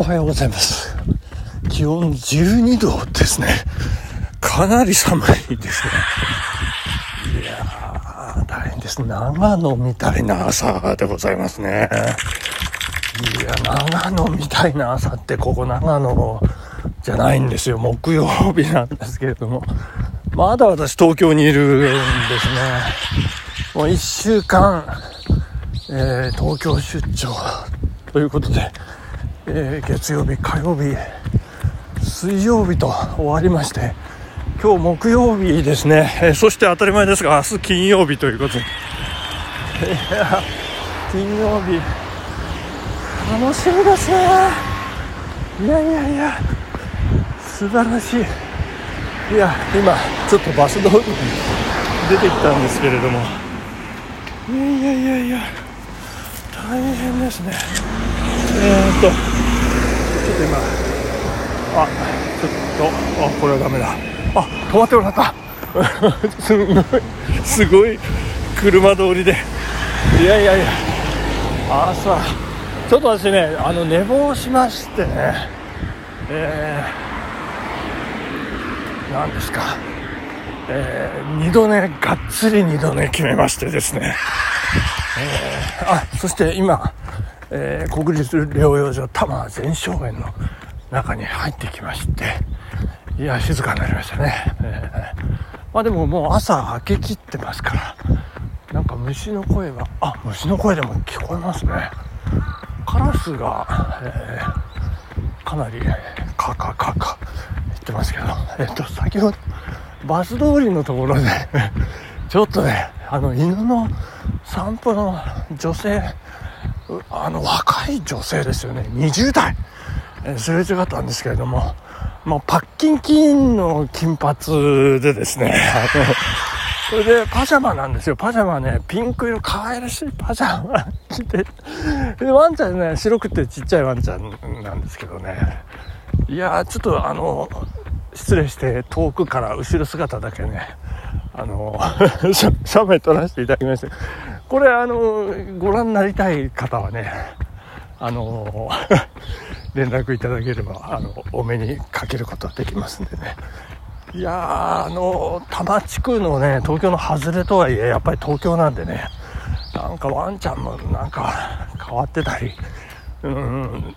おはようございます。気温12度ですね。かなり寒いですね。いやー、大変です。長野みたいな朝でございますね。いや、長野みたいな朝って、ここ長野じゃないんですよ。木曜日なんですけれども。まだ私東京にいるんですね。もう1週間、えー東京出張ということで、えー月曜日、火曜日、水曜日と終わりまして、今日木曜日ですね、えーそして当たり前ですが、明日金曜日ということで、金曜日、楽しみですね。いやいやいや、素晴らしい。いや、今、ちょっとバス通りに出てきたんですけれども、いやいやいやいや、大変ですね。えー、っと、と今、あ、ちょっと、あ、これはダメだ。あ、止まってもらった。すごい、すごい車通りで。いやいやいや、朝、ちょっと私ね、あの、寝坊しましてね、えー、なんですか、えー、二度寝、がっつり二度寝決めましてですね、えー、あ、そして今、えー国立療養所多摩全生園の中に入ってきましていや静かになりましたね、えーまあでももう朝明けきってますからなんか虫の声はあ虫の声でも聞こえますね。カラスが、えーかなりカカカカ言ってますけどえっと先ほどバス通りのところでちょっとねあの犬の散歩の女性あの若い女性ですよね。20代。えーすれ違ったんですけれども、まあ、パッキンキンの金髪でですね。それでパジャマなんですよ。パジャマねピンク色可愛らしいパジャマ着て。でワンちゃんね白くてちっちゃいワンちゃんなんですけどね。いやーちょっとあの失礼して遠くから後ろ姿だけねあの 写メ撮らせていただきましてこれあのご覧になりたい方はねあの 連絡いただければあのお目にかけることができますんでね。いやーあの多摩地区のね東京の外れとはいえやっぱり東京なんでねなんかワンちゃんもなんか変わってたりうん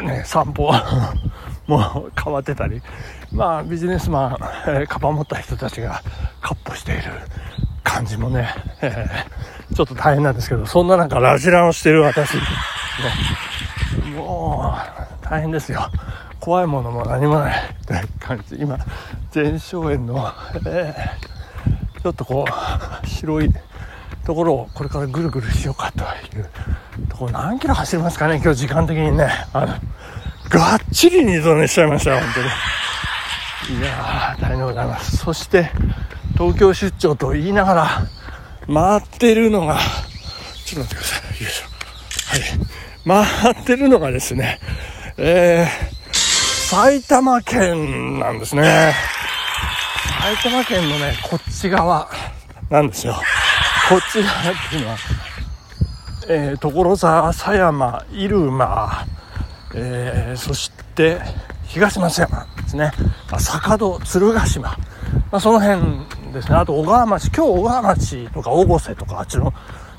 ね散歩 もう変わってたりまあビジネスマン、えーカバン持った人たちがカッ歩している感じもね、えーちょっと大変なんですけどそんななんかラジランをしてる私。ね。もう大変ですよ。怖いものも何もない。という感じ。今全荘園の、えーちょっとこう白いところをこれからぐるぐるしようかというところ。何キロ走りますかね今日時間的にね。あのがっちり二度寝しちゃいましたよ本当に。いやー大変でございます。そして東京出張と言いながら回ってるのがちょっと待ってください。よいしょ。はい。回ってるのがですねえー、埼玉県なんですね。埼玉県のねこっち側なんですよ。こっち側っていうのはえー、所沢、狭山、入間、えーそして東松山ですね、坂戸、鶴ヶ島、まあ、その辺ですね、あと小川町、今日小川町とか大瀬とか、あっちの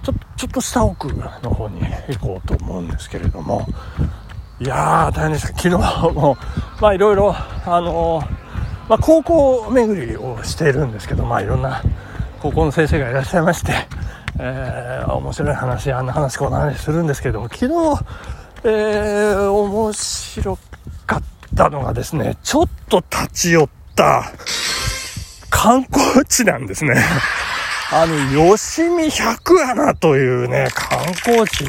ちょちょっとした奥の方に行こうと思うんですけれども、いやー、大変でした、昨日も、まあいろいろ、あのーまあ、高校巡りをしているんですけど、まあいろんな高校の先生がいらっしゃいまして、えー面白い話、あんな話、こんな話するんですけれども、昨日、えー面白かったのがですね、ちょっと立ち寄った観光地なんですね。あの、吉見百穴というね、観光地。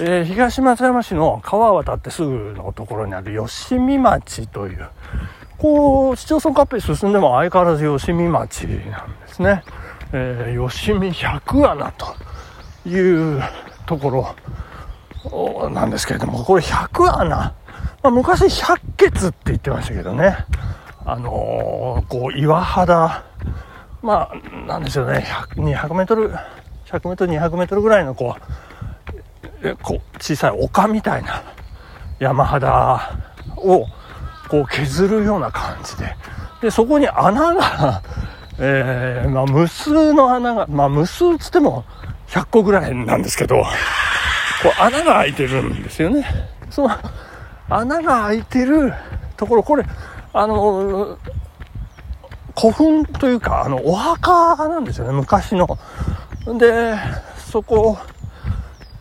えー東松山市の川を渡ってすぐのところにある吉見町という、こう、市町村合併進んでも相変わらず吉見町なんですね。えー吉見百穴というところなんですけれども、これ百穴、まあ、昔百穴って言ってましたけどね、あのーこう、岩肌、まあ、なんでしょうね、200メートル、100メートル、200メートルぐらいのこう、こう小さい丘みたいな山肌をこう削るような感じで。でそこに穴が、えー、まあ、無数の穴が、まあ、無数つっても100個ぐらいなんですけどこう穴が開いてるんですよね。その穴が開いてるところこれあの古墳というかあのお墓なんですよね昔の。でそこ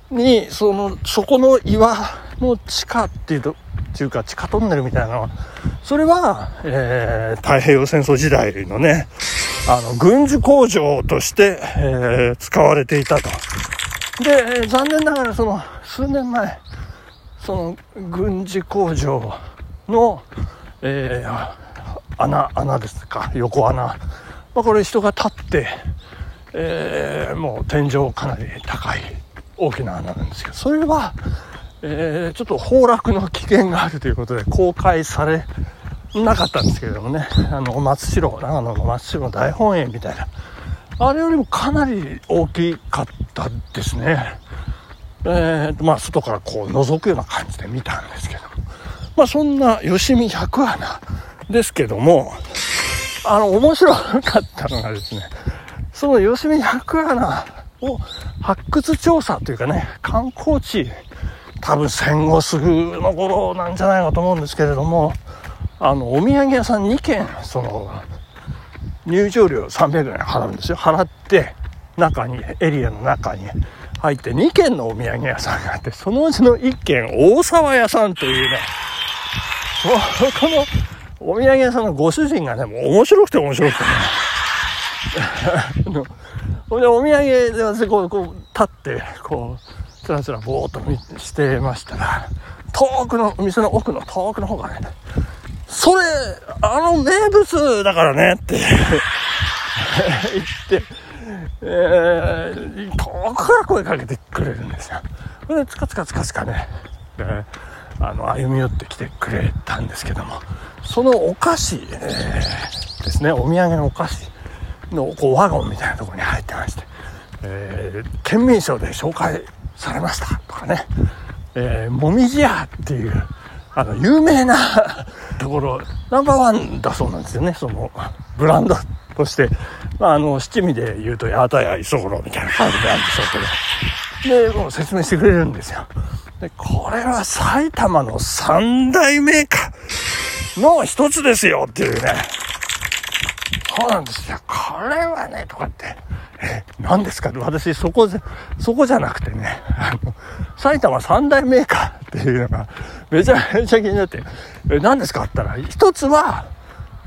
にそのそこの岩の地下っていうとっていうか地下トンネルみたいなの。はそれは、えー、太平洋戦争時代のねあの軍需工場として、えー、使われていたと。で残念ながらその数年前その軍事工場の、えー、穴穴ですか横穴、まあ、これ人が立って、えー、もう天井かなり高い大きな穴なんですけどそれは、えー、ちょっと崩落の危険があるということで公開されなかったんですけれどもね。あの松代長野の松代の大本営みたいな。あれよりもかなり大きかったですね。えー、まあ、外からこう覗くような感じで見たんですけども。まあ、そんな吉見百穴ですけども、あの、面白かったのがですね、その吉見百穴を発掘調査というかね、観光地、多分戦後すぐの頃なんじゃないかと思うんですけれども、あの、お土産屋さん2軒、その、入場料300円払うんですよ。払って、中に、エリアの中に入って2軒のお土産屋さんがあって、そのうちの1軒、大沢屋さんというね、このお土産屋さんのご主人がね、もう面白くて面白くてね。ほんで、お土産で私こう、こう、立って、こう、つらつらぼーっとしてましたら、遠くの、店の奥の遠くの方がね、それ、あの名物だからねって 言って、えー、遠くから声かけてくれるんですよ。それで、つかつかつかつかね、あの、歩み寄ってきてくれたんですけども、そのお菓子、えー、ですね、お土産のお菓子のこうワゴンみたいなところに入ってまして、えー、県民賞で紹介されましたとかね、えー、もみじ屋っていう、あの、有名な ところ、ナンバーワンだそうなんですよね、その、ブランドとして。まあ、あの、七味で言うと、八幡屋磯五郎みたいな感じなんでしょうけど。で、もう説明してくれるんですよ。で、これは埼玉の三大メーカーの一つですよっていうね。そうなんですよ。これはね、とかって。え、何ですか？私、そこじゃ、そこじゃなくてね、あの、埼玉三大メーカーっていうのが、めちゃめちゃ気になって、え、何ですか？って言ったら、一つは、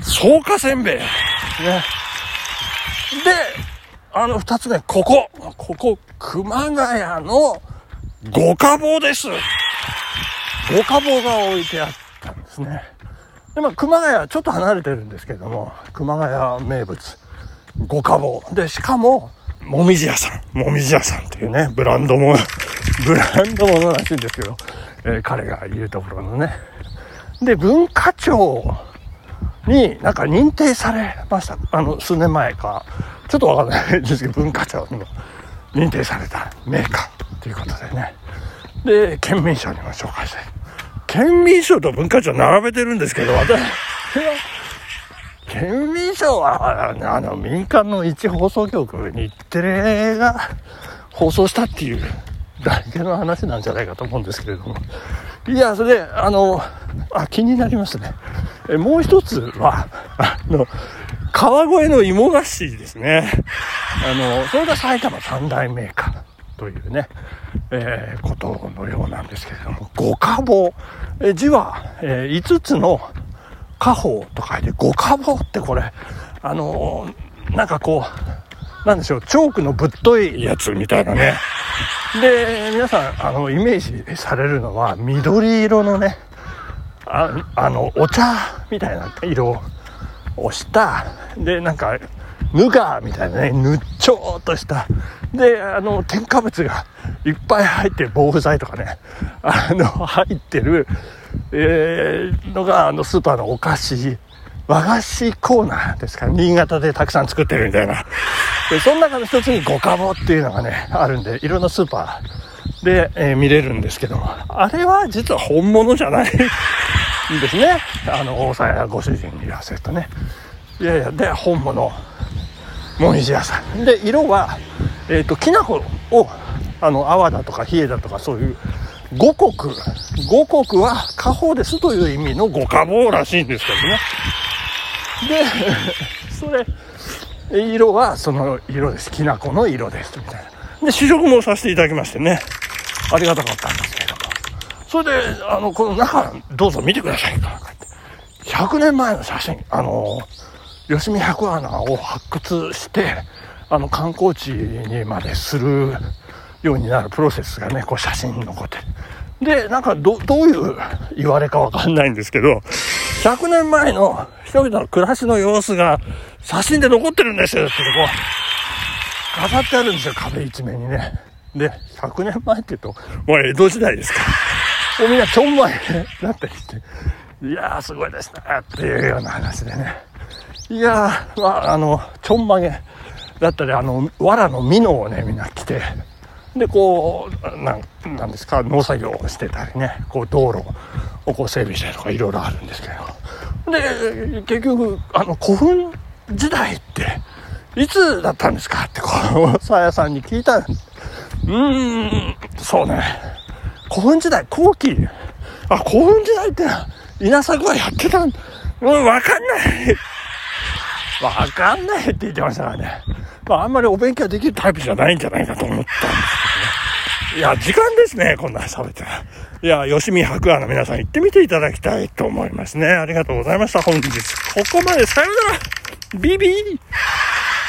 草加せんべい。ね。で、あの、二つ目、ここ。ここ、熊谷の、五花棒です。五花棒が置いてあったんですね。で、まあ、熊谷はちょっと離れてるんですけども、熊谷名物、五花棒。で、しかも、もみじ屋さん、もみじ屋さんっていうね、ブランドも、ブランドものらしいんですけど、えー、彼が言うところのね。で、文化庁になんか認定されました。あの、数年前か、ちょっとわかんないですけど、文化庁にも認定されたメーカー。ということでね。で、県民賞にも紹介して。県民賞と文化庁並べてるんですけど、私は、県民賞は、あの、民間の一放送局、日テレが放送したっていうだけの話なんじゃないかと思うんですけれども。いや、それで、あの、あ、気になりますね。えもう一つは、あの、川越の芋菓子ですね。あの、それが埼玉三大メーカー。というね、えー、ことのようなんですけれども、五花棒。え字は、えー、5つの家宝と書いて、五花棒ってこれ、あのー、なんかこう、なんでしょう、チョークのぶっといやつみたいなね。で、皆さん、あの、イメージされるのは、緑色のね、ああの、お茶みたいな色をした、で、なんか、ヌガーみたいなね、ぬっちょーっとした、で、あの、添加物がいっぱい入ってる防腐剤とかね、あの、入ってる、えー、のが、あの、スーパーのお菓子、和菓子コーナーですか。新潟でたくさん作ってるみたいな。で、その中の一つに五花棒っていうのがね、あるんで、いろんなスーパーで、えー見れるんですけど、あれは実は本物じゃない。んですね。あの、大沢ご主人に言わせるとね。いやいや、で、本物、もみじ屋さん。で、色は、えっ、と、きな粉を、あの、泡だとか冷えだとかそういう、五穀。五穀は家宝ですという意味の五家宝らしいんですけどね。で、それ、色はその色です。きな粉の色です。みたいな。で、試食もさせていただきましてね。ありがたかったんですけども。それで、あの、この中、どうぞ見てください。100年前の写真、あの、吉見百穴を発掘して、あの、観光地にまでするようになるプロセスがね、こう写真に残ってる。で、なんかど、どういう言われかわかんないんですけど、100年前の人々の暮らしの様子が写真で残ってるんですよってこう、飾ってあるんですよ、壁一面にね。で、100年前って言うと、もう江戸時代ですから。もうみんなちょんまいだったりして、いやーすごいですね、っていうような話でね。いやー、まあ、あの、ちょんまげだったり、あの、藁の美濃をね、みんな着て、で、こう、なん、なんですか、農作業をしてたりね、こう、道路をこう整備したりとかいろいろあるんですけど。で、結局、あの、古墳時代って、いつだったんですか？って、こう、さやさんに聞いた、うーん、そうね。古墳時代、後期。あ、古墳時代ってのは、稲作はやってたんも、う、わかんない。わかんないって言ってましたからね。まあ、あんまりお勉強できるタイプじゃないんじゃないかと思ったんですけどね。いや、時間ですね、こんな喋って。いや、吉見白亜の皆さん行ってみていただきたいと思いますね。ありがとうございました、本日。ここまでさよならビビー